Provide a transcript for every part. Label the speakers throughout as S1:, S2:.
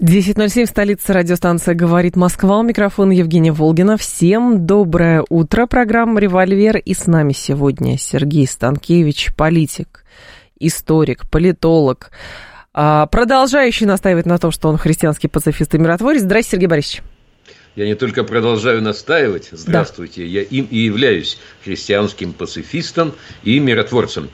S1: 10.07 в столице радиостанция «Говорит Москва». У микрофона Евгения Волгина. Всем доброе утро. Программа «Револьвер». И с нами сегодня Сергей Станкевич, политик, историк, политолог, а, продолжающий настаивать на том, что он христианский пацифист и миротворец. Здравствуйте, Сергей Борисович.
S2: Я не только продолжаю настаивать, здравствуйте, да. я им и являюсь христианским пацифистом и миротворцем.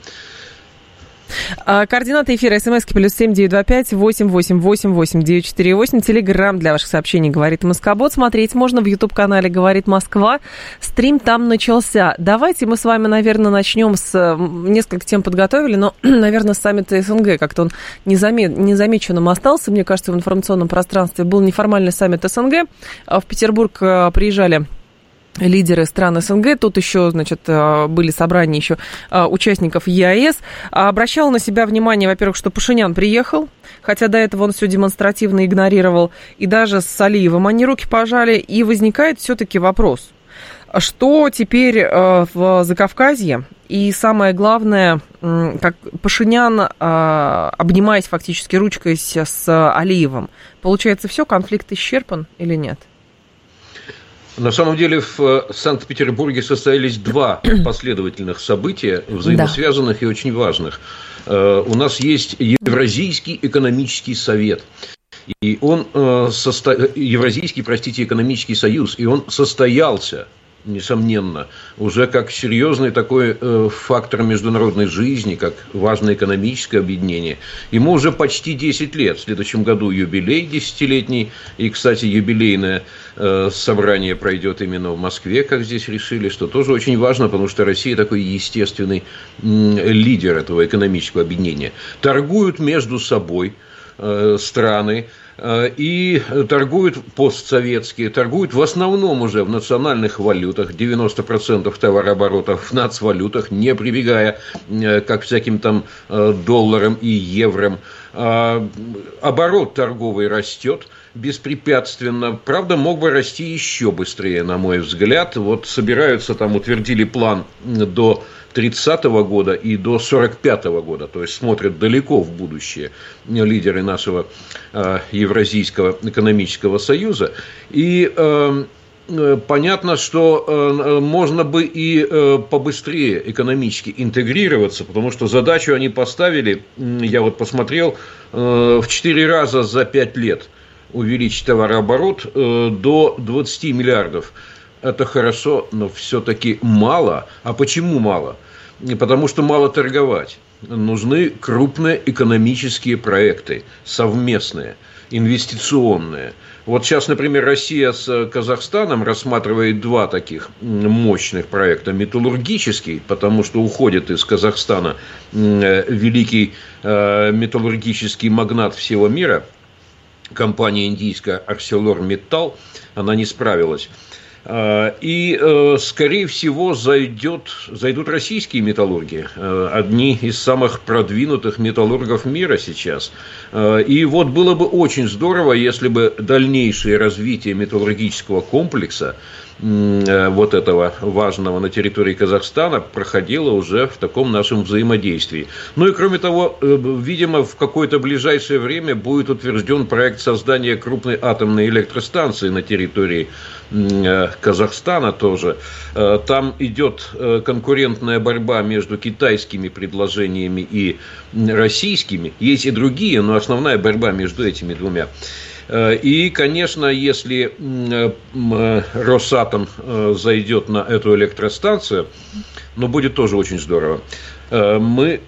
S1: А, координаты эфира смс плюс семь девять два пять восемь восемь восемь восемь девять четыре восемь. Телеграмм для ваших сообщений «Говорит Москобот». Смотреть можно в YouTube-канале «Говорит Москва». Стрим там начался. Давайте мы с вами, наверное, начнем с... Несколько тем подготовили, но, наверное, с саммита СНГ. Как-то он незаме... незамеченным остался, мне кажется, в информационном пространстве. Был неформальный саммит СНГ. А в Петербург а, приезжали лидеры стран СНГ, тут еще, значит, э, были собрания еще э, участников ЕАЭС, обращал на себя внимание, во-первых, что Пашинян приехал, хотя до этого он все демонстративно игнорировал, и даже с Алиевым они руки пожали, и возникает все-таки вопрос, что теперь в Закавказье, и самое главное, как Пашинян, обнимаясь фактически ручкой с Алиевым, получается, все, конфликт исчерпан или нет?
S2: На самом деле в э, Санкт-Петербурге состоялись два последовательных события, взаимосвязанных да. и очень важных. Э, у нас есть Евразийский экономический совет. И он э, состо... Евразийский, простите, экономический союз, и он состоялся несомненно, уже как серьезный такой э, фактор международной жизни, как важное экономическое объединение. Ему уже почти 10 лет. В следующем году юбилей десятилетний. И, кстати, юбилейное э, собрание пройдет именно в Москве, как здесь решили, что тоже очень важно, потому что Россия такой естественный лидер этого экономического объединения. Торгуют между собой э, страны, и торгуют постсоветские, торгуют в основном уже в национальных валютах, 90% товарооборотов в нацвалютах, не прибегая э, как всяким там э, долларам и евром. А, оборот торговый растет беспрепятственно. Правда, мог бы расти еще быстрее, на мой взгляд. Вот собираются, там утвердили план до 30 года и до 45 года, то есть смотрят далеко в будущее лидеры нашего э, Евразийского экономического союза. И э, э понятно, что э, можно бы и э, побыстрее экономически интегрироваться, потому что задачу они поставили, я вот посмотрел, в 4 раза за 5 лет увеличить товарооборот до 20 миллиардов это хорошо, но все-таки мало. А почему мало? Потому что мало торговать. Нужны крупные экономические проекты, совместные, инвестиционные. Вот сейчас, например, Россия с Казахстаном рассматривает два таких мощных проекта. Металлургический, потому что уходит из Казахстана великий э, металлургический магнат всего мира, компания индийская ArcelorMittal, она не справилась а, и, э, скорее всего, зайдет, зайдут российские металлурги, э, одни из самых продвинутых металлургов мира сейчас. Э, и вот было бы очень здорово, если бы дальнейшее развитие металлургического комплекса вот этого важного на территории Казахстана проходило уже в таком нашем взаимодействии. Ну и кроме того, видимо, в какое-то ближайшее время будет утвержден проект создания крупной атомной электростанции на территории Э, Казахстана тоже. Э, там идет э, конкурентная борьба между китайскими предложениями и российскими. Есть и другие, но основная борьба между этими двумя. И, конечно, если Росатом зайдет на эту электростанцию, ну, будет тоже очень здорово. Мы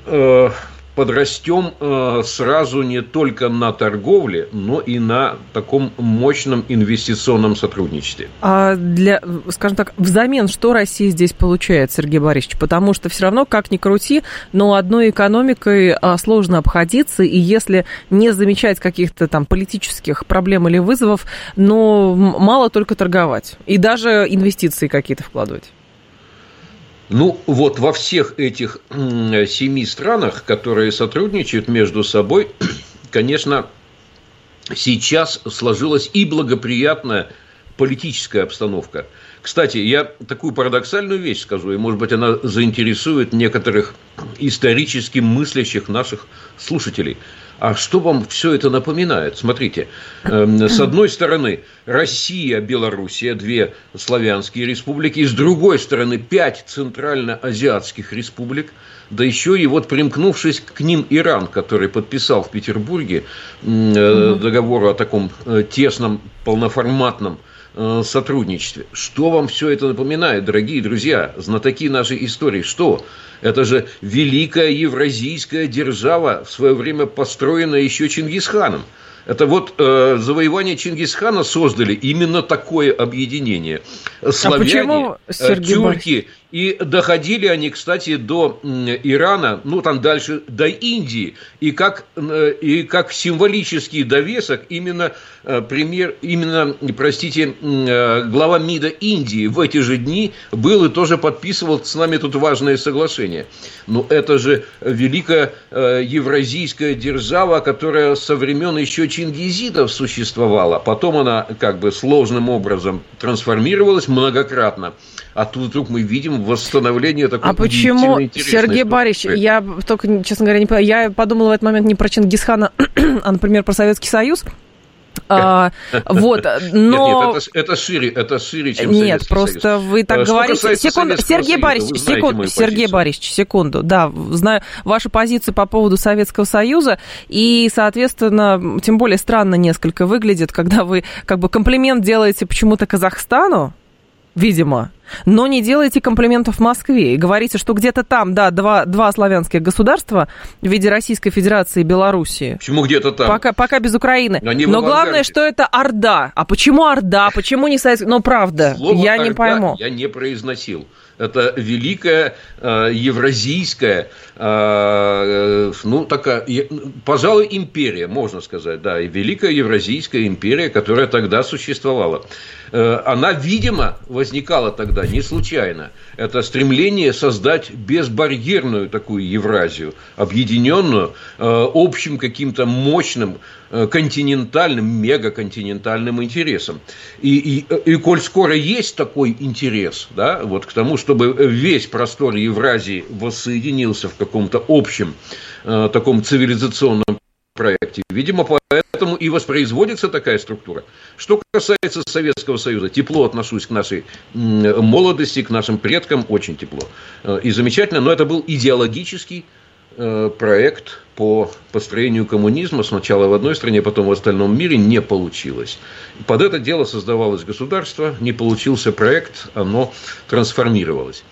S2: подрастем э, сразу не только на торговле, но и на таком мощном инвестиционном сотрудничестве.
S1: А для, скажем так, взамен что Россия здесь получает, Сергей Борисович? Потому что все равно, как ни крути, но одной экономикой а, сложно обходиться, и если не замечать каких-то там политических проблем или вызовов, но мало только торговать, и даже инвестиции какие-то вкладывать.
S2: Ну, вот во всех этих семи странах, которые сотрудничают между собой, конечно, сейчас сложилась и благоприятная политическая обстановка. Кстати, я такую парадоксальную вещь скажу, и, может быть, она заинтересует некоторых исторически мыслящих наших слушателей. А что вам все это напоминает? Смотрите, эм, с одной стороны Россия, Белоруссия, две славянские республики, с другой стороны пять центральноазиатских республик, да еще и вот примкнувшись к ним Иран, который подписал в Петербурге э, договор о таком э, тесном, полноформатном сотрудничестве. Что вам все это напоминает, дорогие друзья, знатоки нашей истории? Что? Это же великая евразийская держава, в свое время построенная еще Чингисханом. Это вот э, завоевание Чингисхана создали именно такое объединение. Славяне, а почему, э, тюрки и доходили они, кстати, до Ирана, ну там дальше до Индии. И как, э, и как символический довесок именно э, пример, именно, простите, э, глава МИДа Индии в эти же дни был и тоже подписывал с нами тут важное соглашение. Но это же великая евразийская держава, которая со времен еще чингизидов существовала. Потом она как бы сложным образом трансформировалась многократно. А тут вдруг мы видим восстановление такой
S1: А почему, Сергей Борисович, я только, честно говоря, не понимаю, я подумала в этот момент не про Чингисхана, а, например, про Советский Союз, а, вот, но...
S2: Нет, нет, это, это шире, это шире, чем
S1: Нет, Советский просто Союз. вы так Что говорите. Секунду, Сергей Борисович, секунду, Сергей Борисович, секунду, да, знаю вашу позицию по поводу Советского Союза, и, соответственно, тем более странно несколько выглядит, когда вы как бы комплимент делаете почему-то Казахстану, видимо, но не делайте комплиментов Москве и говорите, что где-то там, да, два, два славянских государства в виде Российской Федерации и Белоруссии.
S2: Почему где-то там?
S1: Пока, пока без Украины. Они но главное, что это Орда. А почему Орда? Почему не Советский? Ну, правда, Слово я не пойму.
S2: я не произносил. Это великая э, евразийская, э, ну, такая, пожалуй, империя, можно сказать, да, и великая евразийская империя, которая тогда существовала. Э, она, видимо, возникала тогда не случайно. Это стремление создать безбарьерную такую Евразию, объединенную э, общим каким-то мощным э, континентальным, мегаконтинентальным интересом. И, и, и коль скоро есть такой интерес, да, вот к тому, чтобы весь простор Евразии воссоединился в каком-то общем таком цивилизационном проекте. Видимо, поэтому и воспроизводится такая структура. Что касается Советского Союза, тепло отношусь к нашей молодости, к нашим предкам, очень тепло. Э, и замечательно, но это был идеологический э, проект по построению коммунизма сначала в одной стране, потом в остальном мире не получилось. Под это дело создавалось государство, не получился проект, оно трансформировалось.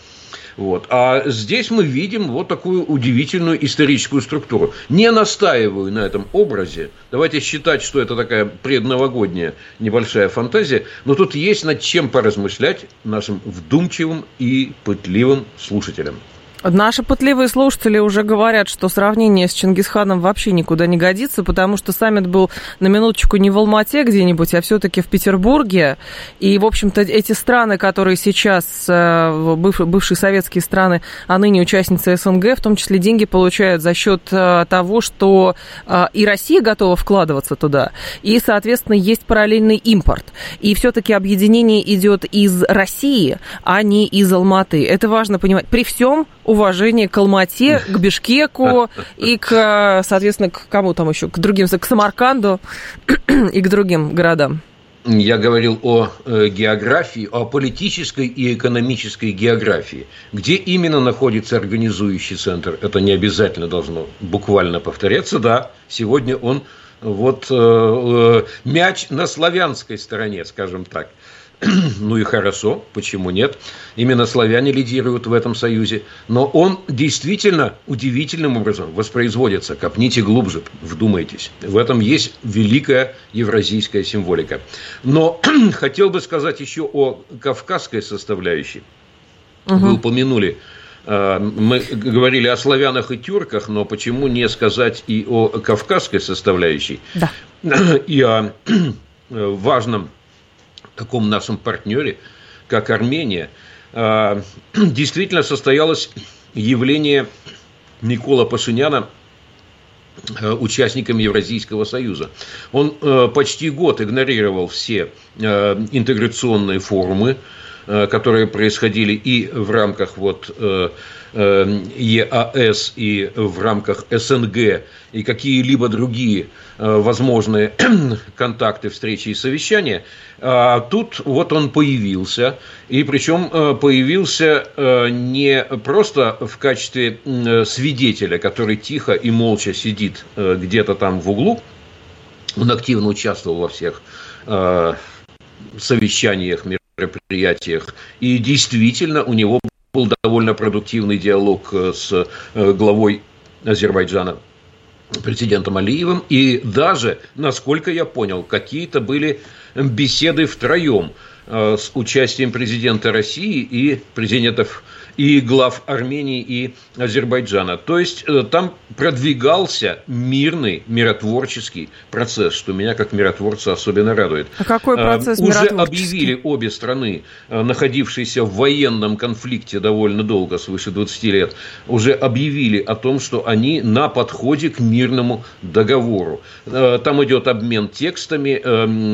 S2: Вот. А здесь мы видим вот такую удивительную историческую структуру. Не настаиваю на этом образе. Давайте считать, что это такая предновогодняя небольшая фантазия. Но тут есть над чем поразмышлять нашим вдумчивым и пытливым слушателям.
S1: Наши пытливые слушатели уже говорят, что сравнение с Чингисханом вообще никуда не годится, потому что саммит был на минуточку не в Алмате где-нибудь, а все-таки в Петербурге. И, в общем-то, эти страны, которые сейчас, э, бывшие советские страны, а ныне участницы СНГ, в том числе деньги получают за счет э, того, что э, и Россия готова вкладываться туда, и, соответственно, есть параллельный импорт. И все-таки объединение идет из России, а не из Алматы. Это важно понимать. При всем уважение к Алмате, к Бишкеку и к, соответственно, к кому там еще, к другим, к Самарканду и к другим городам.
S2: Я говорил о э, географии, о политической и экономической географии. Где именно находится организующий центр, это не обязательно должно буквально повторяться. Да, сегодня он вот э, э, мяч на славянской стороне, скажем так. ну и хорошо, почему нет? Именно славяне лидируют в этом союзе. Но он действительно удивительным образом воспроизводится. Копните глубже, вдумайтесь. В этом есть великая евразийская символика. Но хотел бы сказать еще о кавказской составляющей. Угу. Вы упомянули э, мы говорили о славянах и тюрках, но почему не сказать и о кавказской составляющей? Да. И о важном таком нашем партнере, как Армения. действительно состоялось явление Никола Пашиняна участником Евразийского союза. Он почти год игнорировал все интеграционные форумы, которые происходили и в рамках вот Э, ЕАС и в рамках СНГ и какие-либо другие э, возможные контакты, встречи и совещания, а тут вот он появился, и причем э, появился не просто в качестве свидетеля, который тихо и молча сидит где-то там в углу, он активно участвовал во всех совещаниях, мероприятиях, и действительно у него был довольно продуктивный диалог э, с э, главой Азербайджана президентом Алиевым. И даже, насколько я понял, какие-то были беседы втроем э, с участием президента России и президентов и глав Армении и Азербайджана. То есть э, там продвигался мирный, миротворческий процесс, что меня как миротворца особенно радует.
S1: А какой э, процесс
S2: Уже объявили обе страны, э, находившиеся в военном конфликте довольно долго, свыше 20 лет, уже объявили о том, что они на подходе к мирному договору. Там идет обмен текстами,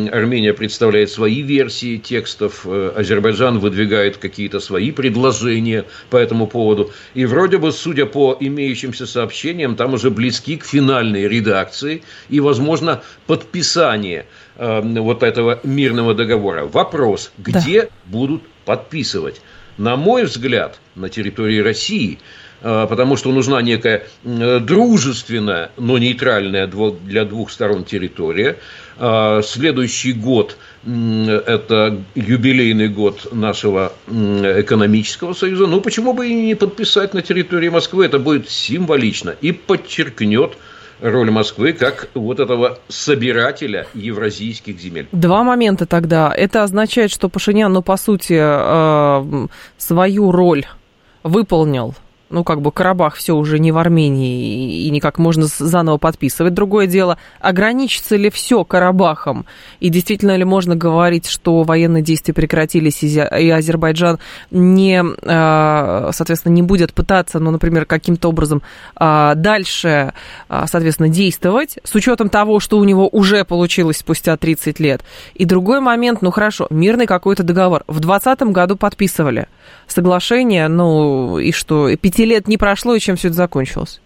S2: Армения представляет свои версии текстов, Азербайджан выдвигает какие-то свои предложения по этому поводу. И вроде бы, судя по имеющимся сообщениям, там уже близки к финальной редакции и, возможно, подписание э, вот этого мирного договора. Вопрос, где да. будут подписывать? На мой взгляд, на территории России – Э, потому что нужна некая дружественная, но нейтральная для двух сторон территория. Э, следующий год – это юбилейный год нашего экономического союза. Ну, почему бы и не подписать на территории Москвы? Это будет символично и подчеркнет роль Москвы как вот этого собирателя евразийских земель.
S1: Два момента тогда. Это означает, что Пашинян, ну, по сути, э, свою роль выполнил – ну, как бы Карабах все уже не в Армении, и никак можно заново подписывать. Другое дело, ограничится ли все Карабахом, и действительно ли можно говорить, что военные действия прекратились, и Азербайджан не, а, соответственно, не будет пытаться, ну, например, каким-то образом а, дальше, а, соответственно, действовать, с учетом того, что у него уже получилось спустя 30 лет. И другой момент, ну, хорошо, мирный какой-то договор. В 2020 году подписывали соглашение, ну, и что, пяти лет не прошло, и чем все это закончилось?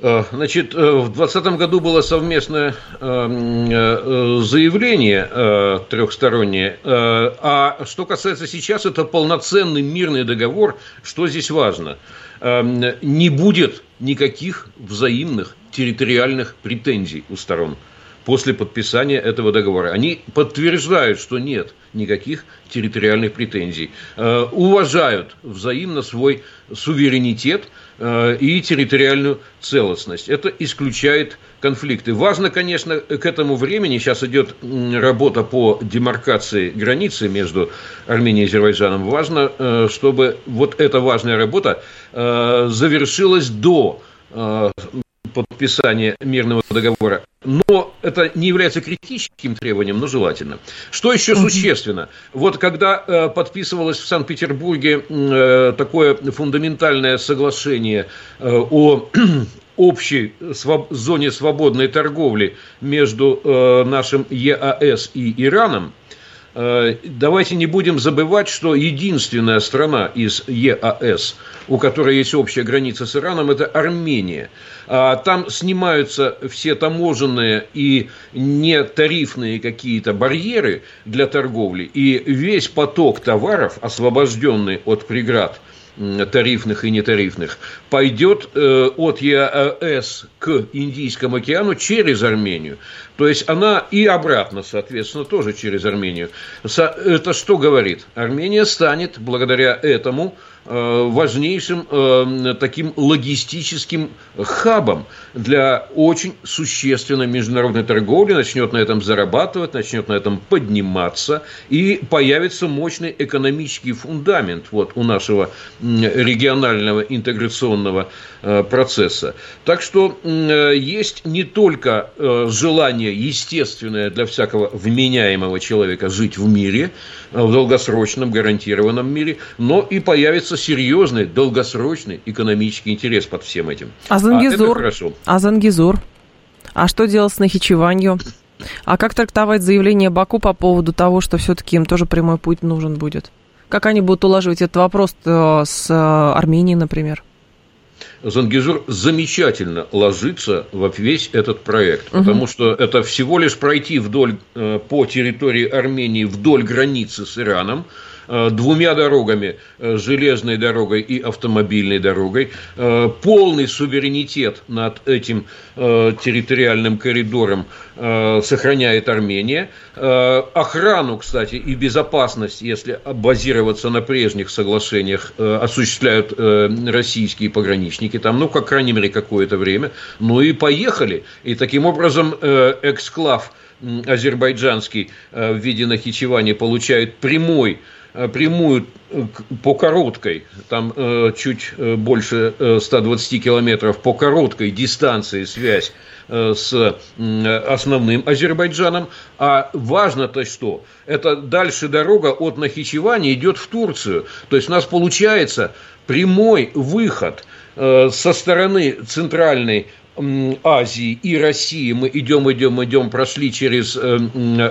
S2: Э, значит, э, в 2020 году было совместное э, заявление трехстороннее. А что касается сейчас, это полноценный мирный договор. Что здесь важно? Не будет никаких взаимных территориальных претензий у сторон после подписания этого договора. Они подтверждают, что нет никаких территориальных претензий, э, уважают взаимно свой суверенитет э, и территориальную целостность. Это исключает конфликты. Важно, конечно, к этому времени, сейчас идет работа по демаркации границы между Арменией и Азербайджаном, важно, э, чтобы вот эта важная работа завершилась до подписания мирного договора. Но это не является критическим требованием, но желательно. Что еще существенно? Вот когда э, подписывалось в Санкт-Петербурге э, такое фундаментальное соглашение э, о общей своб- зоне свободной торговли между э, нашим ЕАС и Ираном, давайте не будем забывать, что единственная страна из ЕАС, у которой есть общая граница с Ираном, это Армения. А там снимаются все таможенные и нетарифные какие-то барьеры для торговли, и весь поток товаров, освобожденный от преград – тарифных и нетарифных, пойдет э, от ЕАЭС к Индийскому океану через Армению. То есть она и обратно, соответственно, тоже через Армению. Это что говорит? Армения станет благодаря этому Э, важнейшим э, таким логистическим хабом для очень существенной международной торговли, начнет на этом зарабатывать, начнет на этом подниматься, и появится мощный экономический фундамент вот, у нашего регионального интеграционного э, процесса. Так что есть не только желание естественное для всякого вменяемого человека жить в мире, в долгосрочном гарантированном мире, но и появится серьезный, долгосрочный экономический интерес под всем этим.
S1: А Зангизур? А, хорошо. а Зангизур? А что делать с Нахичеванью? А как трактовать заявление Баку по поводу того, что все-таки им тоже прямой путь нужен будет? Как они будут улаживать этот вопрос э, с э, Арменией, например?
S2: Зангизур замечательно ложится во весь этот проект, угу. потому что это всего лишь пройти вдоль э, по территории Армении вдоль границы с Ираном, двумя дорогами, э, железной дорогой и автомобильной дорогой, э, полный суверенитет над этим территориальным коридором сохраняет Армения. Охрану, кстати, и безопасность, если базироваться на прежних соглашениях, осуществляют российские пограничники там, ну, как крайней мере, какое-то время. Ну и поехали. И таким образом эксклав азербайджанский в виде Нахичевани получает прямой Э, прямую э, по короткой, там э, чуть больше 120 километров по короткой дистанции связь с основным Азербайджаном. А важно-то что? Это дальше дорога от Нахичевани идет в Турцию. То есть у нас получается прямой выход со стороны центральной Азии и России мы идем, идем, идем, прошли через э,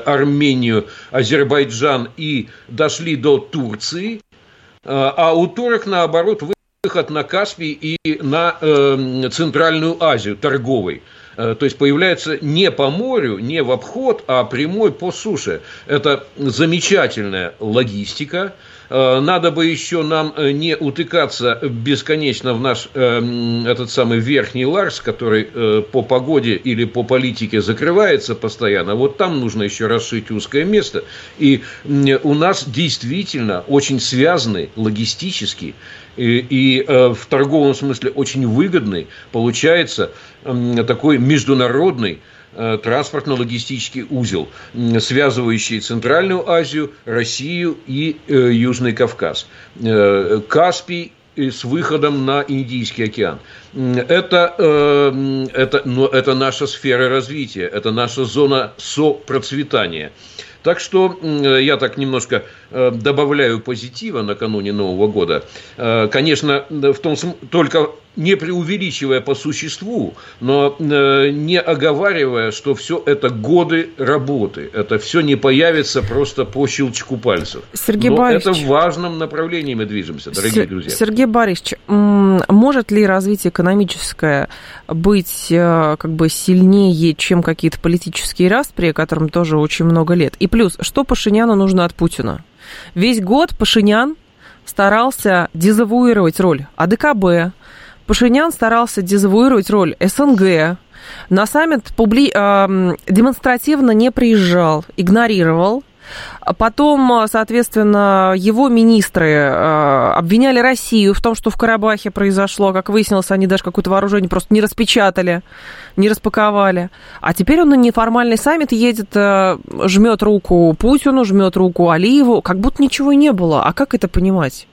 S2: Армению, Азербайджан и дошли до Турции, а, а у турок, наоборот, выход на Каспий и на э, Центральную Азию торговый. Э, то есть появляется не по морю, не в обход, а прямой по суше. Это замечательная логистика, Э, надо бы еще нам э, не утыкаться бесконечно в наш э, этот самый верхний Ларс, который по погоде или по политике закрывается постоянно. Вот там нужно еще расшить узкое место. И у нас действительно очень связанный логистический и, и в торговом смысле очень выгодный получается такой международный Э, транспортно-логистический узел, связывающий Центральную Азию, Россию и э, Южный Кавказ. Э, Каспий с выходом на Индийский океан. Это, это, но это наша сфера развития, это наша зона сопроцветания. Так что я так немножко добавляю позитива накануне Нового года. Конечно, в том только не преувеличивая по существу, но э, не оговаривая, что все это годы работы. Это все не появится просто по щелчку пальцев.
S1: Сергей
S2: но
S1: Борисович,
S2: это в важном направлении мы движемся, дорогие С- друзья.
S1: Сергей Борисович, может ли развитие экономическое быть э, как бы сильнее, чем какие-то политические распри, которым тоже очень много лет? И плюс, что Пашиняну нужно от Путина? Весь год Пашинян старался дезавуировать роль АДКБ, Пашинян старался дезавуировать роль СНГ. На саммит публи... э, демонстративно не приезжал, игнорировал. Потом, соответственно, его министры э, обвиняли Россию в том, что в Карабахе произошло. Как выяснилось, они даже какое-то вооружение просто не распечатали, не распаковали. А теперь он на неформальный саммит едет, э, жмет руку Путину, жмет руку Алиеву, как будто ничего не было. А как это понимать?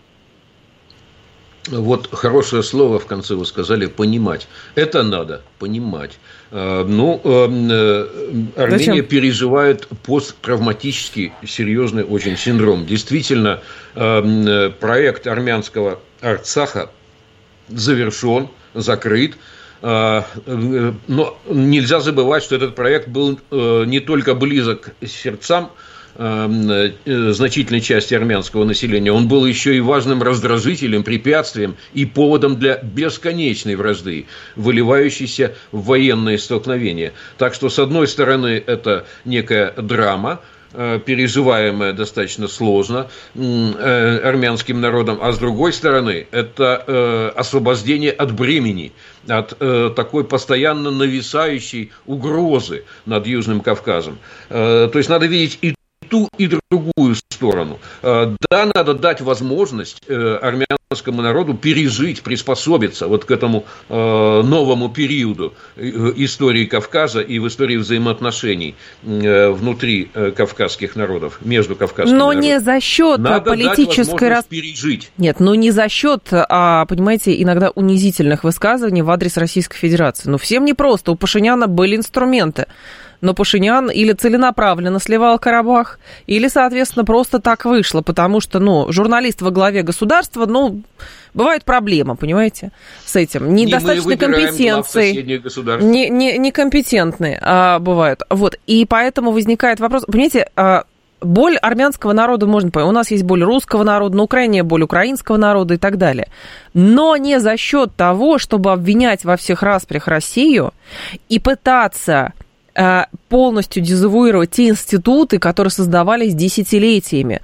S2: Вот хорошее слово в конце вы сказали «понимать». Это надо понимать. А, ну, э, э, Армения Зачем? переживает посттравматический серьезный очень синдром. Действительно, э, проект армянского Арцаха завершен, закрыт. Но нельзя забывать, что этот проект был не только близок сердцам Эм, э, значительной части армянского населения, он был еще и важным раздражителем, препятствием и поводом для бесконечной вражды, выливающейся в военные столкновения. Так что, с одной стороны, это некая драма, э, переживаемая достаточно сложно э, армянским народом, а с другой стороны, это освобождение от бремени, от такой постоянно нависающей угрозы над Южным Кавказом. То есть надо видеть и ту и другую сторону. Э, да, надо дать возможность э, армянскому народу пережить, приспособиться вот к этому э, новому периоду истории Кавказа и в истории взаимоотношений внутри кавказских народов, между кавказскими
S1: Но народами. не за счет
S2: Надо
S1: политической...
S2: Дать пережить.
S1: Нет, ну не за счет, а, понимаете, иногда унизительных высказываний в адрес Российской Федерации. Ну всем непросто, у Пашиняна были инструменты но Пашинян или целенаправленно сливал Карабах, или, соответственно, просто так вышло, потому что, ну, журналист во главе государства, ну, бывает проблема, понимаете, с этим. Недостаточной компетенции. Не, не, некомпетентные а, бывают. Вот, и поэтому возникает вопрос, понимаете, а, боль армянского народа можно понять. У нас есть боль русского народа, на Украине боль украинского народа и так далее. Но не за счет того, чтобы обвинять во всех распрях Россию и пытаться полностью дезавуировать те институты, которые создавались десятилетиями.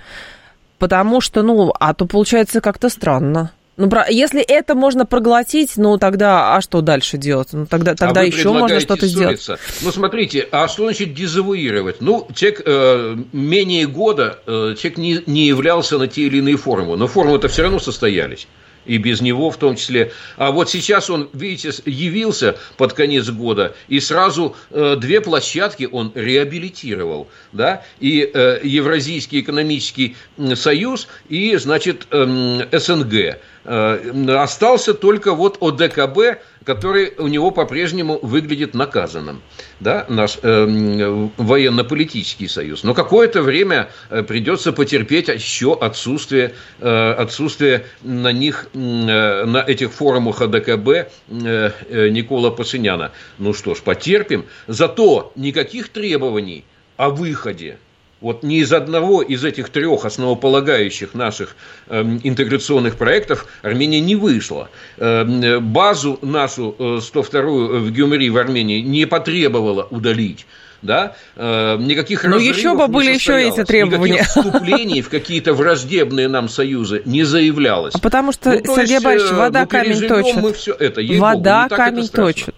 S1: Потому что, ну, а то получается как-то странно. Ну, если это можно проглотить, ну тогда, а что дальше делать? Ну тогда, тогда а еще можно что-то сделать.
S2: Ну смотрите, а что значит дезавуировать? Ну, человек э, менее года, э, человек не, не являлся на те или иные форумы, но форумы-то все равно состоялись и без него в том числе. А вот сейчас он, видите, явился под конец года, и сразу э, две площадки он реабилитировал, да, и э, Евразийский экономический союз, и, значит, э, СНГ. Э, остался только вот ОДКБ, который у него по-прежнему выглядит наказанным, да, наш э, военно-политический союз. Но какое-то время э, придется потерпеть еще отсутствие, э, отсутствие на них, э, на этих форумах ОДКБ э, э, Никола Пашиняна. Ну что ж, потерпим. Зато никаких требований о выходе вот ни из одного из этих трех основополагающих наших э, интеграционных проектов Армения не вышла. Э, базу нашу э, 102-ю в Гюмри в Армении не потребовала удалить да, э, никаких
S1: Ну, еще бы были еще эти требования.
S2: Никаких вступлений в какие-то враждебные нам союзы не заявлялось.
S1: Потому что, ну, Сергей есть, Борисович, вода ну, камень точит. Мы все это, вода Богу, камень точит.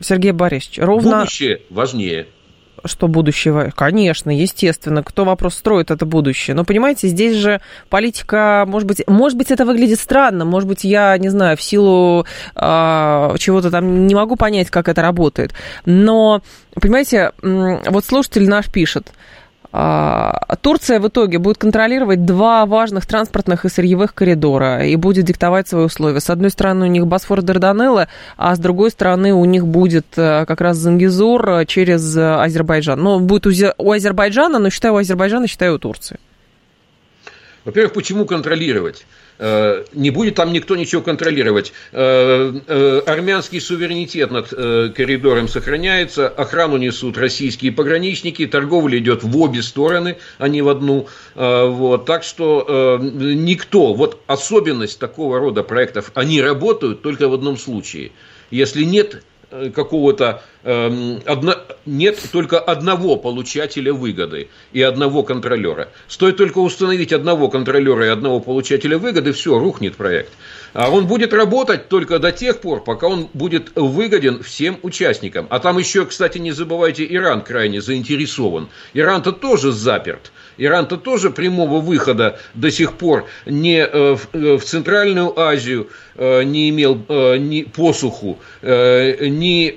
S1: Сергей Борисович, ровно...
S2: Будущее важнее
S1: что будущего? Конечно, естественно. Кто вопрос строит, это будущее. Но, понимаете, здесь же политика, может быть, может быть, это выглядит странно, может быть, я, не знаю, в силу э, чего-то там не могу понять, как это работает. Но, понимаете, вот слушатель наш пишет, Турция в итоге будет контролировать два важных транспортных и сырьевых коридора и будет диктовать свои условия. С одной стороны у них Босфор Дарданеллы, а с другой стороны у них будет э, как раз Зангизур через Азербайджан. Ну, будет у Азербайджана, но считаю у Азербайджана, считаю у Турции.
S2: Во-первых, почему контролировать? Э, не будет там никто ничего контролировать. Э, э, армянский суверенитет над коридором сохраняется, охрану несут российские пограничники, торговля идет в обе стороны, а не в одну. Вот. Так что никто, вот особенность такого рода проектов, они работают только в одном случае. Если нет какого-то э, одно, нет только одного получателя выгоды и одного контролера. Стоит только установить одного контролера и одного получателя выгоды, все, рухнет проект. А он будет работать только до тех пор, пока он будет выгоден всем участникам. А там еще, кстати, не забывайте, Иран крайне заинтересован. Иран-то тоже заперт. Иран-то тоже прямого выхода до сих пор не э, э, в Центральную Азию э, не имел ни посуху, ни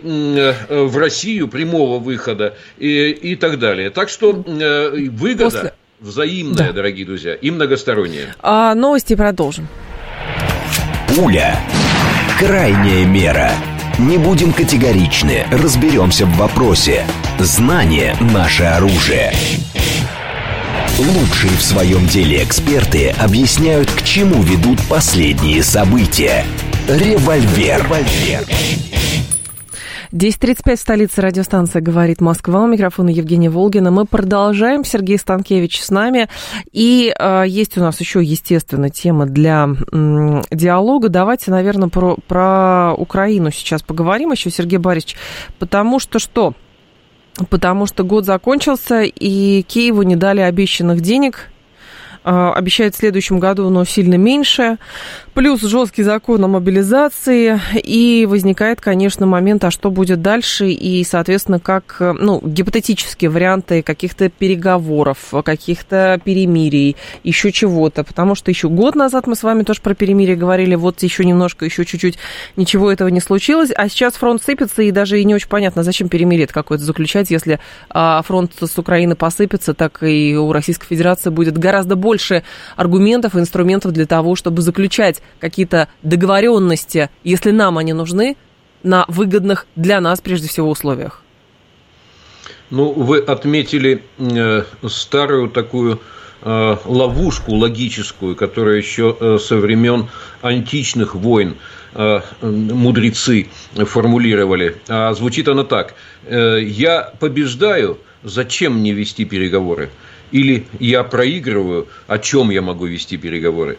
S2: в Россию прямого выхода и, и так далее. Так что выгода После... взаимная, да. дорогие друзья, и многосторонняя.
S1: А, новости продолжим.
S3: Пуля. Крайняя мера. Не будем категоричны, разберемся в вопросе. Знание – наше оружие. Лучшие в своем деле эксперты объясняют, к чему ведут последние события. Револьвер. Револьвер.
S1: 10.35 в столице радиостанция «Говорит Москва». У микрофона Евгения Волгина. Мы продолжаем. Сергей Станкевич с нами. И э, есть у нас еще, естественно, тема для э, диалога. Давайте, наверное, про, про Украину сейчас поговорим еще, Сергей Борисович. Потому что что? Потому что год закончился, и Киеву не дали обещанных денег. А, обещают в следующем году, но сильно меньше. Плюс жесткий закон о мобилизации. И возникает, конечно, момент, а что будет дальше? И, соответственно, как, ну, гипотетические варианты каких-то переговоров, каких-то перемирий, еще чего-то. Потому что еще год назад мы с вами тоже про перемирие говорили. Вот еще немножко, еще чуть-чуть ничего этого не случилось. А сейчас фронт сыпется, и даже и не очень понятно, зачем перемирие какое-то заключать, если а, фронт с Украины посыпется, так и у Российской Федерации будет гораздо больше аргументов инструментов для того, чтобы заключать какие-то договоренности, если нам они нужны, на выгодных для нас, прежде всего, условиях?
S2: Ну, вы отметили э, старую такую э, ловушку логическую, которая еще э, со времен античных войн э, мудрецы формулировали. А звучит она так. Э, «Я побеждаю, зачем мне вести переговоры?» или я проигрываю, о чем я могу вести переговоры.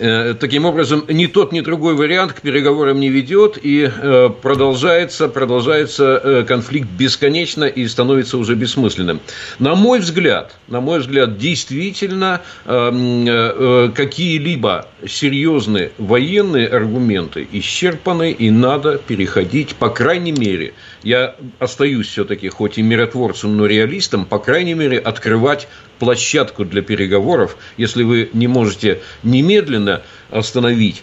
S2: Э, таким образом, ни тот, ни другой вариант к переговорам не ведет, и э, продолжается, продолжается э, конфликт бесконечно и становится уже бессмысленным. На мой взгляд, на мой взгляд, действительно какие-либо серьезные военные аргументы исчерпаны, и надо переходить, по крайней мере, я остаюсь все-таки хоть и миротворцем, но реалистом, по крайней мере, открывать площадку для переговоров, если вы не можете немедленно остановить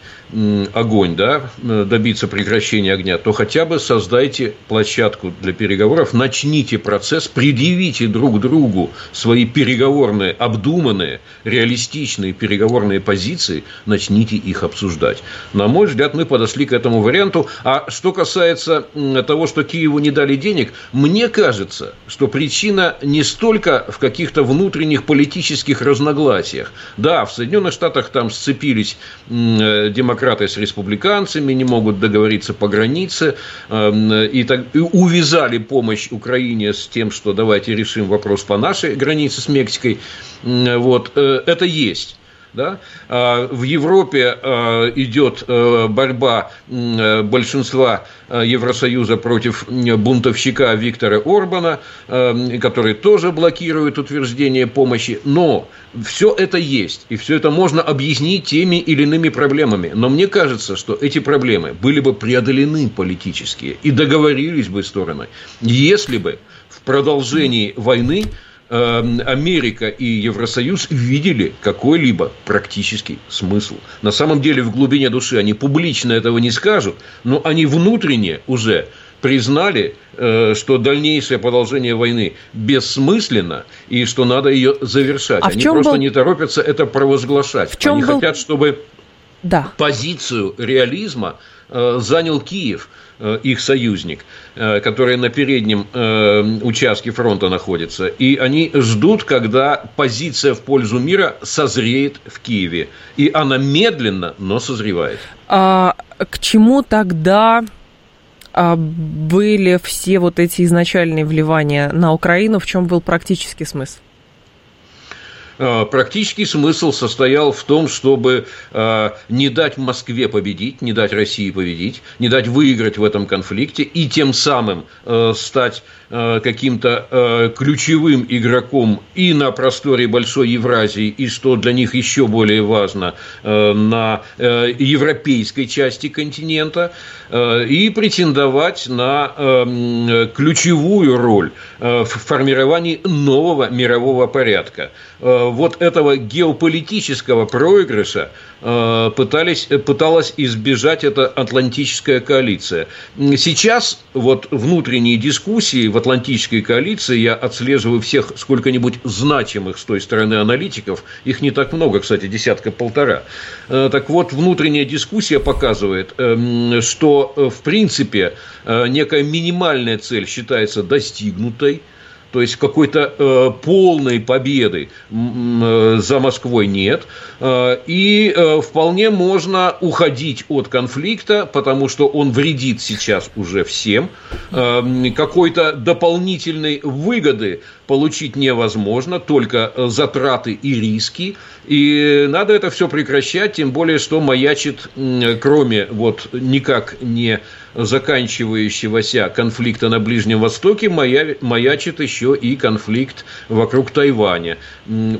S2: огонь, да, добиться прекращения огня, то хотя бы создайте площадку для переговоров, начните процесс, предъявите друг другу свои переговорные, обдуманные, реалистичные переговорные позиции, начните их обсуждать. На мой взгляд, мы подошли к этому варианту. А что касается того, что Киеву не дали денег, мне кажется, что причина не столько в каких-то внутренних политических разногласиях. Да, в Соединенных Штатах там сцепились демократы демократы с республиканцами, не могут договориться по границе, эм, и, так, и увязали помощь Украине с тем, что давайте решим вопрос по нашей границе с Мексикой. Вот, э, это есть. Да? А, в Европе а, идет э, борьба большинства э, Евросоюза против бунтовщика Виктора Орбана, который тоже блокирует утверждение помощи. Но все это есть, и все это можно объяснить теми или иными проблемами. Но мне кажется, что эти проблемы были бы преодолены политически и договорились бы стороны, если бы в продолжении войны Америка и Евросоюз видели какой-либо практический смысл. На самом деле, в глубине души они публично этого не скажут, но они внутренне уже признали, э, что дальнейшее продолжение войны бессмысленно и что надо ее завершать. А они просто был... не торопятся это провозглашать. В чем они был... хотят, чтобы да. позицию реализма э, занял Киев – их союзник, э, который на переднем э, участке фронта находится. И они ждут, когда позиция в пользу мира созреет в Киеве. И она медленно, но созревает.
S1: А к чему тогда а, были все вот эти изначальные вливания на Украину? В чем был практический смысл?
S2: Э, практический смысл состоял в том, чтобы э, не дать Москве победить, не дать России победить, не дать выиграть в этом конфликте и тем самым э, стать каким-то ключевым игроком и на просторе Большой Евразии, и, что для них еще более важно, на европейской части континента, и претендовать на ключевую роль в формировании нового мирового порядка. Вот этого геополитического проигрыша э, пытались, пыталась избежать эта Атлантическая коалиция. Сейчас вот внутренние дискуссии в Атлантической коалиции, я отслеживаю всех сколько-нибудь значимых с той стороны аналитиков, их не так много, кстати, десятка-полтора. Э, так вот, внутренняя дискуссия показывает, эм, что э, в принципе некая минимальная цель считается достигнутой, то есть какой-то э, полной победы э, за Москвой нет. Э, и э, вполне можно уходить от конфликта, потому что он вредит сейчас уже всем. Э, какой-то дополнительной выгоды получить невозможно, только затраты и риски. И надо это все прекращать, тем более, что маячит, кроме вот никак не заканчивающегося конфликта на Ближнем Востоке маячит еще и конфликт вокруг Тайваня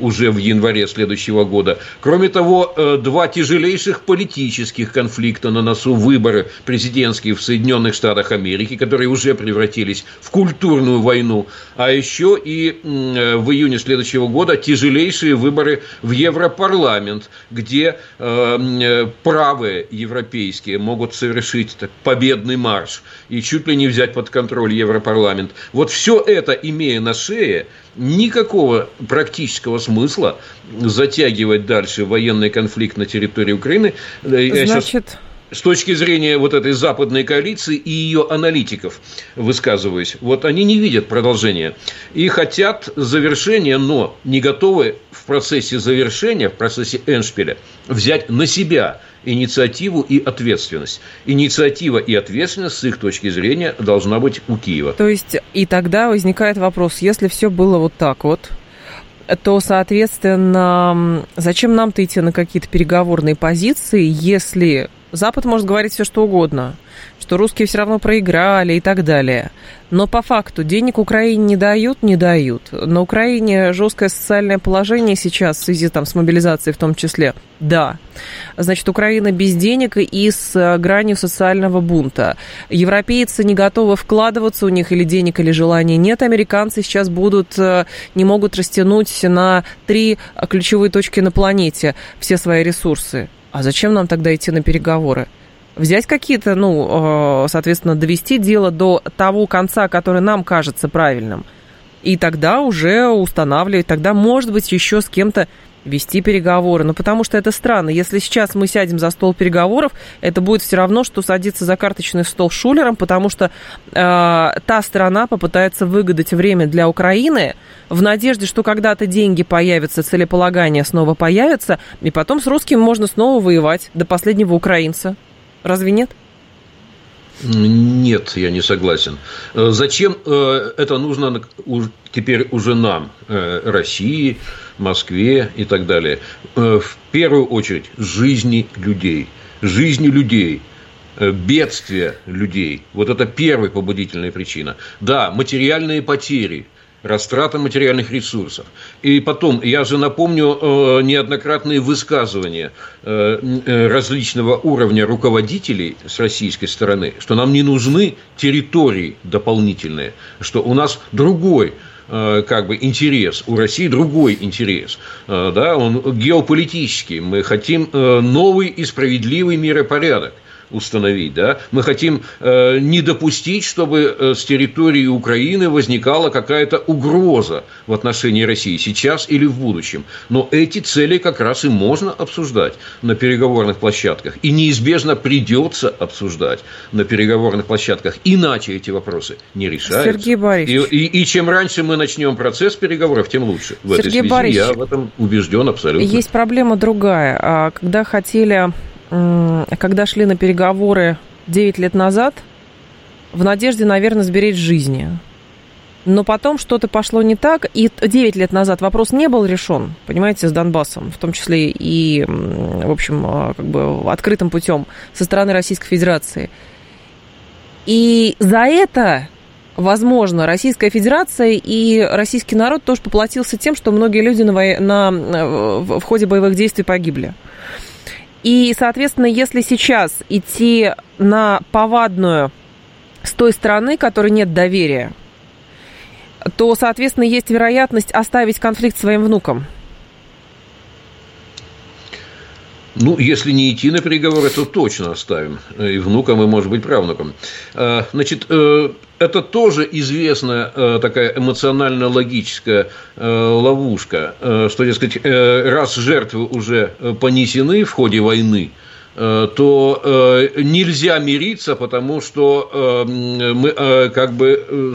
S2: уже в январе следующего года. Кроме того, э, два тяжелейших политических конфликта на носу выборы президентские в Соединенных Штатах Америки, которые уже превратились в культурную войну, а еще и э, в июне следующего года тяжелейшие выборы в Европарламент, где э, правые европейские могут совершить победный победный марш и чуть ли не взять под контроль Европарламент. Вот все это, имея на шее, никакого практического смысла затягивать дальше военный конфликт на территории Украины.
S1: Э, Значит,
S2: с точки зрения вот этой западной коалиции и ее аналитиков, высказываясь, вот они не видят продолжения и хотят завершения, но не готовы в процессе завершения, в процессе Эншпиля взять на себя инициативу и ответственность. Инициатива и ответственность, с их точки зрения, должна быть у Киева.
S1: То есть, и тогда возникает вопрос, если все было вот так вот, то, соответственно, зачем нам-то идти на какие-то переговорные позиции, если Запад может говорить все, что угодно, что русские все равно проиграли и так далее. Но по факту денег Украине не дают, не дают. На Украине жесткое социальное положение сейчас в связи там, с мобилизацией в том числе. Да. Значит, Украина без денег и с э, гранью социального бунта. Европейцы не готовы вкладываться, у них или денег, или желания нет. Американцы сейчас будут, э, не могут растянуть на три ключевые точки на планете все свои ресурсы. А зачем нам тогда идти на переговоры? Взять какие-то, ну, э, соответственно, довести дело до того конца, который нам кажется правильным. И тогда уже устанавливать, тогда, может быть, еще с кем-то вести переговоры. Ну, потому что это странно. Если сейчас мы сядем за стол переговоров, это будет все равно, что садиться за карточный стол шулером, потому что э, та сторона попытается выгадать время для Украины в надежде, что когда-то деньги появятся, целеполагание снова появится, и потом с русским можно снова воевать до последнего украинца. Разве нет?
S2: Нет, я не согласен. Э, зачем э, это нужно теперь уже нам, э, России, Москве и так далее? В первую очередь, жизни людей. Жизни людей бедствия людей. Вот это первая побудительная причина. Да, материальные потери – растрата материальных ресурсов. И потом, я же напомню э, неоднократные высказывания э, э, различного уровня руководителей с российской стороны, что нам не нужны территории дополнительные, что у нас другой как бы интерес, у России другой интерес, да, он геополитический, мы хотим новый и справедливый миропорядок – установить. Да? Мы хотим э, не допустить, чтобы э, с территории Украины возникала какая-то угроза в отношении России сейчас или в будущем. Но эти цели как раз и можно обсуждать на переговорных площадках. И неизбежно придется обсуждать на переговорных площадках. Иначе эти вопросы не решаются.
S1: Сергей Борисович.
S2: И, и, и чем раньше мы начнем процесс переговоров, тем лучше. В Сергей этой связи Борисович, я в этом убежден абсолютно.
S1: Есть проблема другая. А когда хотели когда шли на переговоры 9 лет назад, в надежде, наверное, сберечь жизни. Но потом что-то пошло не так, и 9 лет назад вопрос не был решен, понимаете, с Донбассом, в том числе и, в общем, а, как бы открытым путем со стороны Российской Федерации. И за это, возможно, Российская Федерация и российский народ тоже поплатился тем, что многие люди на, во... на... в ходе боевых действий погибли. И, соответственно, если сейчас идти на повадную с той стороны, которой нет доверия, то, соответственно, есть вероятность оставить конфликт своим внукам.
S2: Ну, если не идти на переговоры, то точно оставим. И внукам, и, может быть, правнукам. А, значит, э, это тоже известная э, такая эмоционально-логическая э, ловушка, что, дескать, раз жертвы уже понесены в ходе войны, то нельзя мириться, потому что мы как бы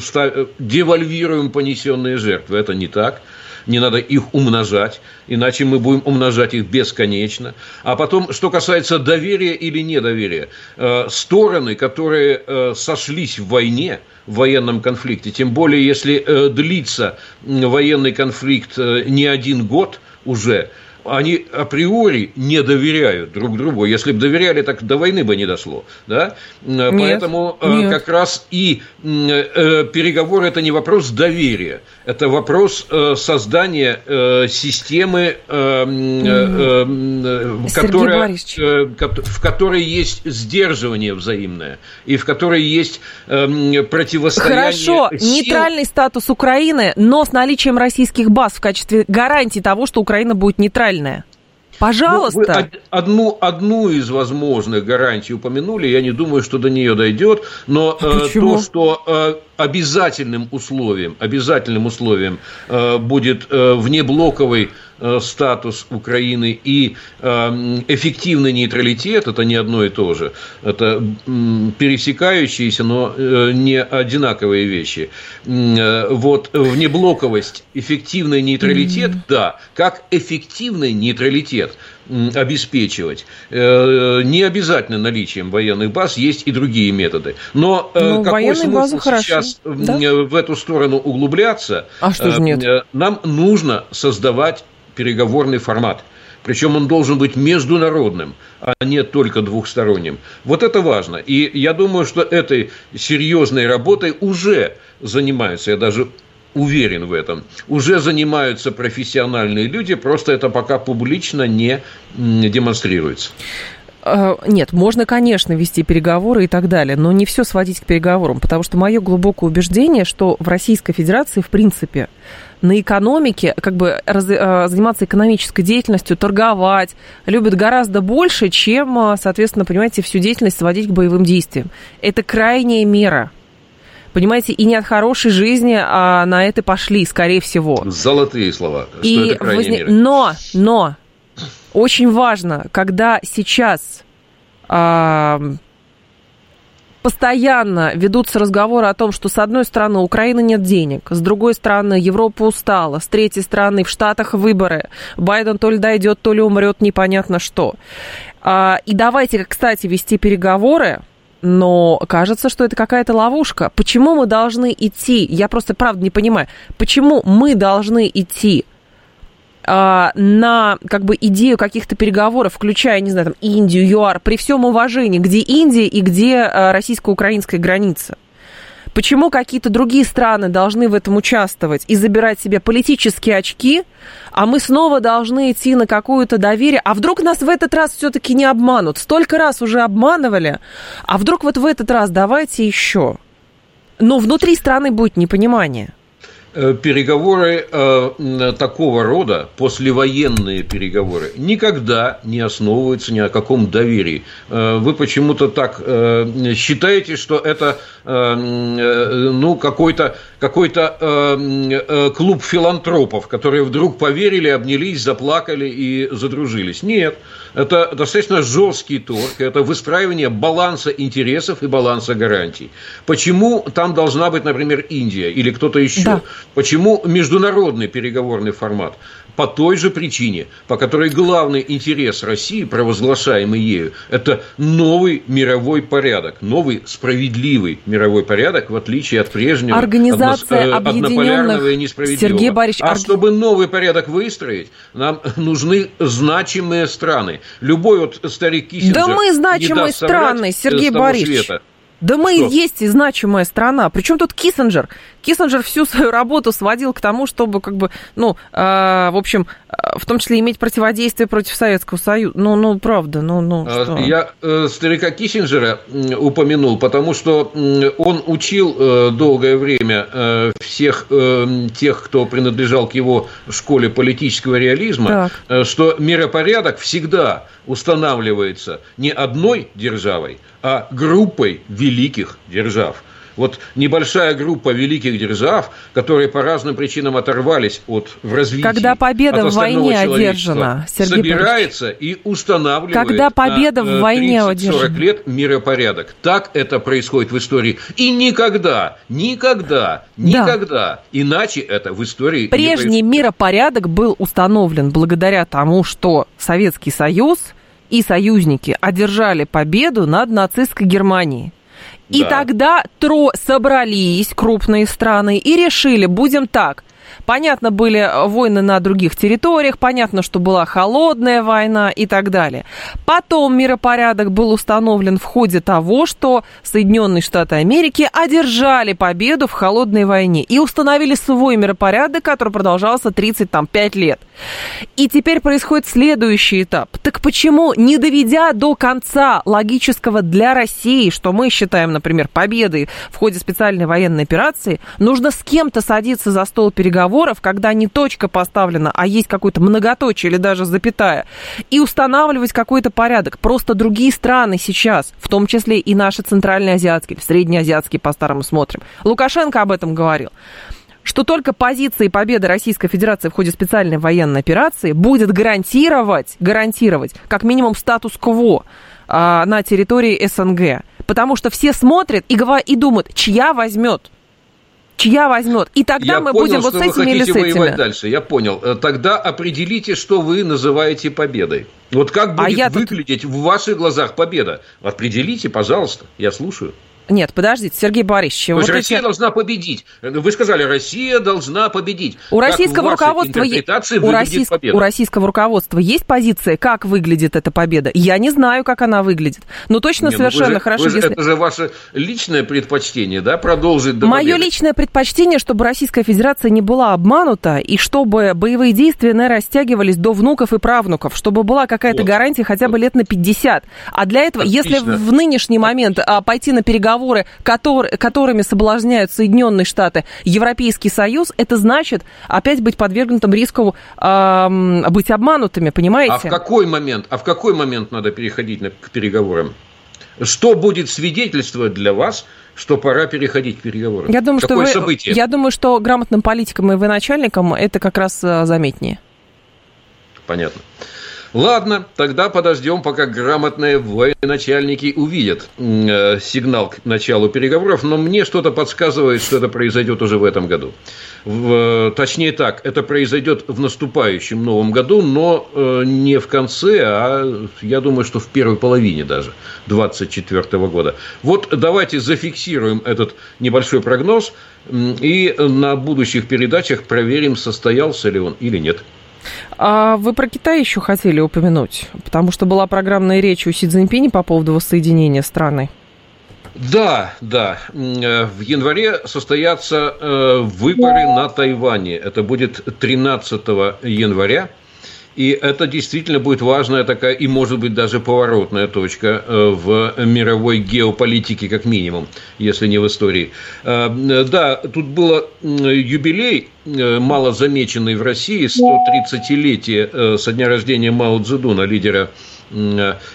S2: девальвируем понесенные жертвы. Это не так. Не надо их умножать, иначе мы будем умножать их бесконечно. А потом, что касается доверия или недоверия, э, стороны, которые э, сошлись в войне, в военном конфликте, тем более если э, длится военный конфликт не один год уже, они априори не доверяют друг другу. Если бы доверяли, так до войны бы не дошло. Да? Нет, Поэтому нет. как раз и переговоры – это не вопрос доверия, это вопрос э, создания системы, которая, в которой есть сдерживание взаимное, и в которой есть противостояние
S1: Хорошо, сил. нейтральный статус Украины, но с наличием российских баз в качестве гарантии того, что Украина будет нейтральной реальное. Пожалуйста. Ну,
S2: одну, одну из возможных гарантий упомянули, я не думаю, что до нее дойдет, но э, то, что э, обязательным условием, обязательным условием э, будет э, внеблоковый статус Украины и э, эффективный нейтралитет, это не одно и то же. Это пересекающиеся, но э, не одинаковые вещи. Э, вот внеблоковость, эффективный нейтралитет, mm-hmm. да, как эффективный нейтралитет обеспечивать. Э, не обязательно наличием военных баз, есть и другие методы. Но ну, какой смысл сейчас да? в эту сторону углубляться?
S1: А что же нет?
S2: Нам нужно создавать переговорный формат. Причем он должен быть международным, а не только двухсторонним. Вот это важно. И я думаю, что этой серьезной работой уже занимаются, я даже уверен в этом, уже занимаются профессиональные люди, просто это пока публично не демонстрируется.
S1: А, нет, можно, конечно, вести переговоры и так далее, но не все сводить к переговорам, потому что мое глубокое убеждение, что в Российской Федерации, в принципе, на экономике, как бы раз, а, заниматься экономической деятельностью, торговать, любят гораздо больше, чем, а, соответственно, понимаете, всю деятельность сводить к боевым действиям. Это крайняя мера. Понимаете, и не от хорошей жизни, а на это пошли, скорее всего.
S2: Zолотые слова.
S1: Что и это возник... меры. Но, но, очень важно, когда сейчас постоянно ведутся разговоры о том, что с одной стороны Украины нет денег, с другой стороны Европа устала, с третьей стороны в Штатах выборы, Байден то ли дойдет, то ли умрет, непонятно что. А, и давайте, кстати, вести переговоры, но кажется, что это какая-то ловушка. Почему мы должны идти? Я просто правда не понимаю. Почему мы должны идти на как бы идею каких-то переговоров, включая, не знаю, там, Индию, ЮАР, при всем уважении, где Индия и где а, российско-украинская граница? Почему какие-то другие страны должны в этом участвовать и забирать себе политические очки, а мы снова должны идти на какое-то доверие? А вдруг нас в этот раз все-таки не обманут? Столько раз уже обманывали, а вдруг вот в этот раз давайте еще? Но внутри страны будет непонимание.
S2: Э, переговоры э, такого рода, послевоенные переговоры, никогда не основываются ни о каком доверии. Э, вы почему-то так считаете, что это ну, какой-то какой клуб филантропов, которые вдруг поверили, обнялись, заплакали и задружились. Нет, это достаточно жесткий торг, это выстраивание баланса интересов и баланса гарантий. Почему там должна быть, например, Индия или кто-то еще? Да. Почему международный переговорный формат? По той же причине, по которой главный интерес России, провозглашаемый ею, это новый мировой порядок, новый справедливый мировой порядок, в отличие от прежнего
S1: Организация одно, объединенных... и несправедливого. Сергей Борисович,
S2: а чтобы новый порядок выстроить, нам нужны значимые страны. Любой вот старик Киссинджер
S1: Да мы значимые страны, Сергей Борисович. Света. Да мы и есть и значимая страна. Причем тут Киссинджер? Киссинджер всю свою работу сводил к тому, чтобы, как бы, ну, э, в общем, в том числе иметь противодействие против Советского Союза. Ну, ну, правда, ну, ну,
S2: а, что? Я э, старика Киссинджера упомянул, потому что он учил э, долгое время э, всех э, тех, кто принадлежал к его школе политического реализма, э, что миропорядок всегда устанавливается не одной державой, а группой великих держав. Вот небольшая группа великих держав, которые по разным причинам оторвались от в развитии.
S1: Когда победа в войне одержана,
S2: Сергей собирается Борисович. и устанавливает
S1: Когда победа на, в войне
S2: 30-40 лет миропорядок. Так это происходит в истории. И никогда, никогда, никогда да. иначе это в истории
S1: Прежний миропорядок был установлен благодаря тому, что Советский Союз и союзники одержали победу над нацистской Германией. И да. тогда тро собрались крупные страны и решили, будем так, Понятно, были войны на других территориях, понятно, что была холодная война и так далее. Потом миропорядок был установлен в ходе того, что Соединенные Штаты Америки одержали победу в холодной войне и установили свой миропорядок, который продолжался 35 лет. И теперь происходит следующий этап. Так почему, не доведя до конца логического для России, что мы считаем, например, победой в ходе специальной военной операции, нужно с кем-то садиться за стол переговоров, когда не точка поставлена, а есть какое-то многоточие или даже запятая, и устанавливать какой-то порядок. Просто другие страны сейчас, в том числе и наши центральноазиатские, среднеазиатские по-старому смотрим. Лукашенко об этом говорил что только позиция и победа Российской Федерации в ходе специальной военной операции будет гарантировать, гарантировать как минимум статус-кво а, на территории СНГ. Потому что все смотрят и, и думают, чья возьмет чья возьмет. И тогда
S2: я
S1: мы
S2: понял,
S1: будем вот с этими или с этими.
S2: дальше. Я понял. Э, тогда определите, что вы называете победой. Вот как а будет а выглядеть тут... в ваших глазах победа? Определите, пожалуйста. Я слушаю.
S1: Нет, подождите, Сергей Борисович.
S2: Вот Россия эти... должна победить. Вы сказали, Россия должна победить.
S1: У как российского руководства у, российск... у российского руководства есть позиция, как выглядит эта победа? Я не знаю, как она выглядит. Но точно не, совершенно ну же, хорошо,
S2: же, если... Это же ваше личное предпочтение, да, продолжить до
S1: Мое победы. личное предпочтение, чтобы Российская Федерация не была обманута, и чтобы боевые действия не растягивались до внуков и правнуков, чтобы была какая-то вот. гарантия хотя бы лет на 50. А для этого, Отлично. если в нынешний момент а, пойти на переговоры переговоры, который, которыми соблазняют Соединенные Штаты, Европейский Союз, это значит опять быть подвергнутым риску э, быть обманутыми, понимаете? А
S2: в какой момент, а в какой момент надо переходить к переговорам? Что будет свидетельствовать для вас, что пора переходить к переговорам?
S1: Я думаю, Какое что вы, событие? Я думаю, что грамотным политикам и военачальникам это как раз э, заметнее.
S2: Понятно. Ладно, тогда подождем, пока грамотные военачальники увидят э, сигнал к началу переговоров, но мне что-то подсказывает, что это произойдет уже в этом году. В, э, точнее так, это произойдет в наступающем новом году, но э, не в конце, а я думаю, что в первой половине даже 2024 года. Вот давайте зафиксируем этот небольшой прогноз и на будущих передачах проверим, состоялся ли он или нет.
S1: А вы про Китай еще хотели упомянуть? Потому что была программная речь у Си Цзиньпини по поводу воссоединения страны.
S2: Да, да. Э, в январе состоятся э, выборы на Тайване. Это будет 13 января. И это действительно будет важная такая и, может быть, даже поворотная точка э, в мировой геополитике, как минимум, если не в истории. Э, да, тут было юбилей, э, мало замеченный в России, 130-летие со дня рождения Мао Цзэдуна, лидера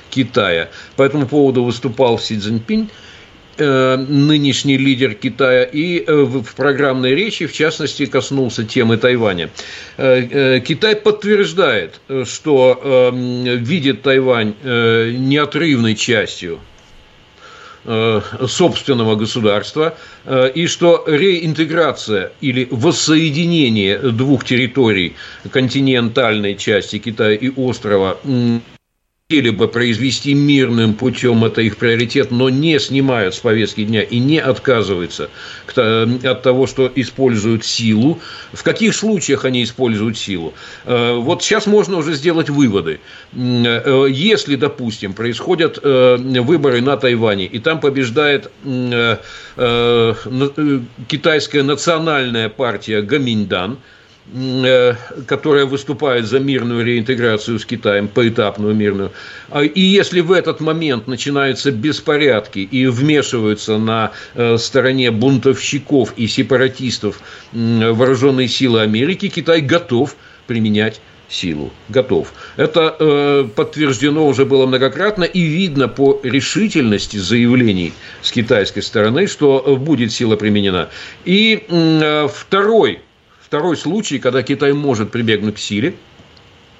S2: Китая. По этому поводу выступал Си Цзиньпинь. Э, нынешний лидер Китая, и э, в программной речи, в частности, коснулся темы Тайваня. Э, Китай подтверждает, что видит Тайвань неотрывной частью собственного государства, и что реинтеграция или воссоединение двух территорий континентальной части Китая и острова хотели бы произвести мирным путем, это их приоритет, но не снимают с повестки дня и не отказываются от того, что используют силу. В каких случаях они используют силу? Э, вот сейчас можно уже сделать выводы. Э, если, допустим, происходят э, выборы на Тайване, и там побеждает китайская национальная партия Гаминьдан – Э, которая выступает за мирную реинтеграцию с Китаем, поэтапную мирную. А, и если в этот момент начинаются беспорядки и вмешиваются на э, стороне бунтовщиков и сепаратистов вооруженные силы Америки, Китай готов применять силу, готов. Это э, подтверждено уже было многократно и видно по решительности заявлений с китайской стороны, что будет сила применена. И э, второй, второй случай, когда Китай может прибегнуть к силе,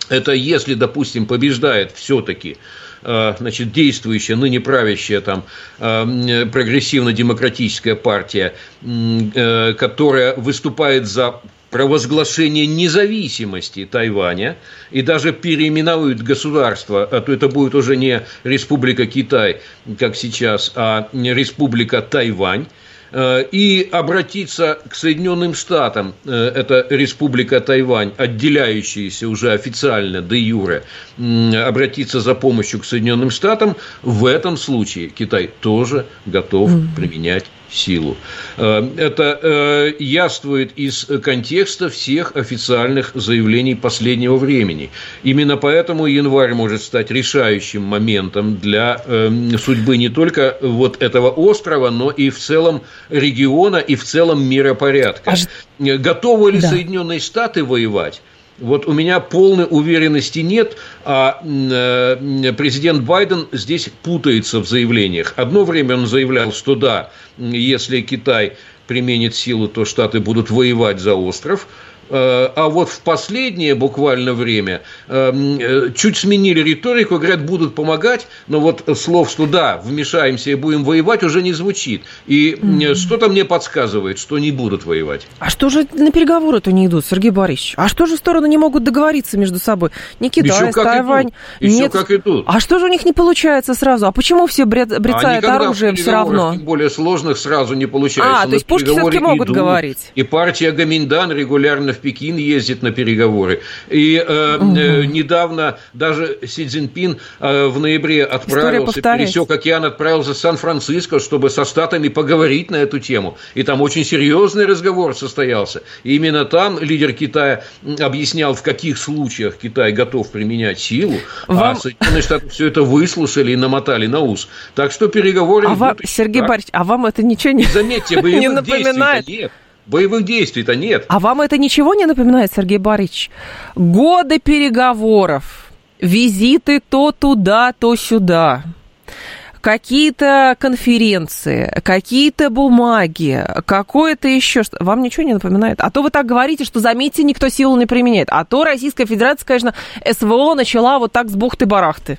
S2: это если, допустим, побеждает все-таки э, значит, действующая, ныне правящая там э, прогрессивно-демократическая партия, э, которая выступает за провозглашение независимости Тайваня и даже переименуют государство, а то это будет уже не Республика Китай, как сейчас, а Республика Тайвань, и обратиться к Соединенным Штатам, э, это Республика Тайвань, отделяющаяся уже официально де юре, обратиться за помощью к Соединенным Штатам, в этом случае Китай тоже готов применять силу. Э, это э, яствует из контекста всех официальных заявлений последнего времени. Именно поэтому январь может стать решающим моментом для э, судьбы не только вот этого острова, но и в целом региона и в целом миропорядка. А... Готовы ли да. Соединенные Штаты воевать? Вот у меня полной уверенности нет, а э, президент Байден здесь путается в заявлениях. Одно время он заявлял, что да, если Китай применит силу, то Штаты будут воевать за остров. Э, а вот в последнее буквально время э, э, чуть сменили риторику, говорят, будут помогать, но вот слов, что да, вмешаемся и будем воевать, уже не звучит. И mm-hmm. что-то мне подсказывает, что не будут воевать.
S1: А что же на переговоры-то не идут, Сергей Борисович? А что же стороны не могут договориться между собой? Не Китай, Еще Тайвань.
S2: Идут. Еще Нет. как идут.
S1: А что же у них не получается сразу? А почему все брецают а оружием все равно?
S2: Тем более сложных сразу не получается.
S1: А, то есть пушки все-таки могут идут, говорить.
S2: И партия Гаминдан регулярно в Пекин ездит на переговоры. И э, угу. э, недавно даже Си Цзиньпин э, в ноябре отправился, пересек океан, отправился в Сан-Франциско, чтобы со Штатами поговорить на эту тему. И там очень серьезный разговор состоялся. И именно там лидер Китая объяснял, в каких случаях Китай готов применять силу, а вам... а Соединенные Штаты все это выслушали и намотали на ус. Так что переговоры...
S1: А вам, Сергей Борисович, а вам это ничего не...
S2: Заметьте, не напоминает? нет. Боевых действий-то нет.
S1: А вам это ничего не напоминает, Сергей Борисович? Годы переговоров, визиты то туда, то сюда какие-то конференции, какие-то бумаги, какое-то еще что Вам ничего не напоминает? А то вы так говорите, что, заметьте, никто силу не применяет. А то Российская Федерация, конечно, СВО начала вот так с бухты-барахты.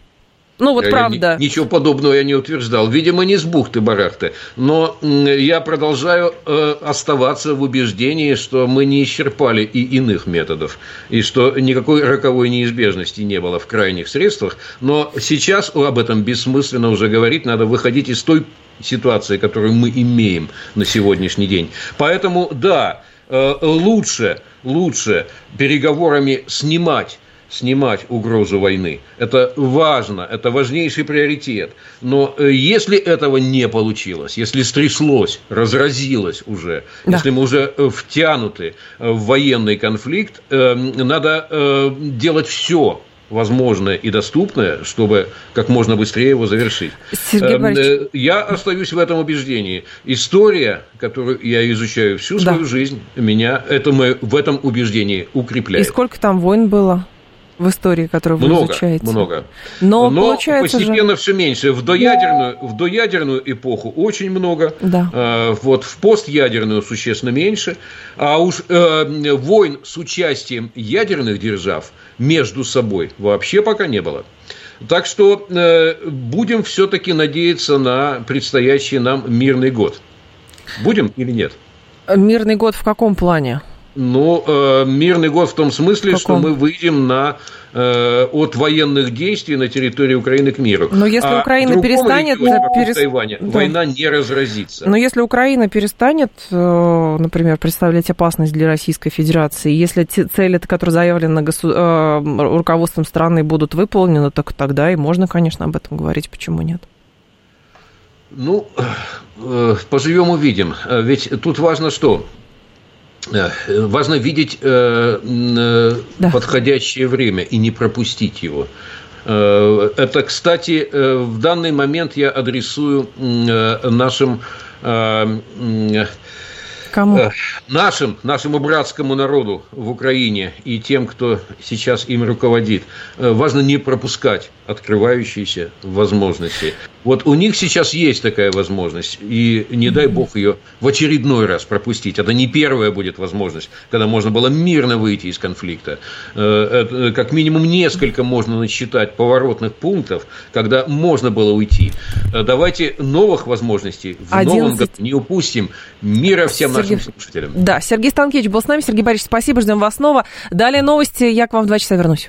S1: Ну вот я правда.
S2: Ни, ничего подобного я не утверждал. Видимо, не с бухты-барахты. Но я продолжаю э, оставаться в убеждении, что мы не исчерпали и иных методов. И что никакой роковой неизбежности не было в крайних средствах. Но сейчас об этом бессмысленно уже говорить. Надо выходить из той ситуации, которую мы имеем на сегодняшний день. Поэтому, да, э, лучше, лучше переговорами снимать снимать угрозу войны. Это важно, это важнейший приоритет. Но э, если этого не получилось, если стряслось, разразилось уже, да. если мы уже э, втянуты э, в военный конфликт, надо делать все, возможное и доступное, чтобы как можно быстрее его завершить. Сергей Я остаюсь в этом убеждении. История, которую я изучаю всю свою да. жизнь, меня это мы в этом убеждении укрепляет.
S1: И сколько там войн было? В истории, которую вы
S2: много,
S1: изучаете.
S2: Много, Но, Но постепенно же... все меньше. В доядерную, в доядерную эпоху очень много.
S1: Да.
S2: А, вот в постядерную существенно меньше. А уж э, войн с участием ядерных держав между собой вообще пока не было. Так что э, будем все-таки надеяться на предстоящий нам мирный год. Будем или нет?
S1: Мирный год в каком плане?
S2: Ну, э, мирный год в том смысле, что мы выйдем на э, от военных действий на территории Украины к миру.
S1: Но если а Украина перестанет...
S2: Перес... Тайваня, да. война не разразится.
S1: Но если Украина перестанет, э, например, представлять опасность для Российской Федерации, если те цели, которые заявлены госу... Э, руководством страны, будут выполнены, так тогда и можно, конечно, об этом говорить. Почему нет?
S2: Ну, э, поживем увидим. Ведь тут важно что? Э, важно видеть э, э, да. подходящее время и не пропустить его. Это, кстати, в данный момент я адресую нашим
S1: Кому? Э,
S2: нашим, нашему братскому народу в Украине и тем, кто сейчас им руководит, э, важно не пропускать открывающиеся возможности. Вот у них сейчас есть такая возможность, и не дай бог ее в очередной раз пропустить. Это не первая будет возможность, когда можно было мирно выйти из конфликта. Э, как минимум несколько можно насчитать поворотных пунктов, когда можно было уйти. Давайте новых возможностей в 11... новом году не упустим. Мира всем Сергей... нашим слушателям.
S1: Да, Сергей Станкевич был с нами. Сергей Борисович, спасибо, ждем вас снова. Далее новости, я к вам в два часа вернусь.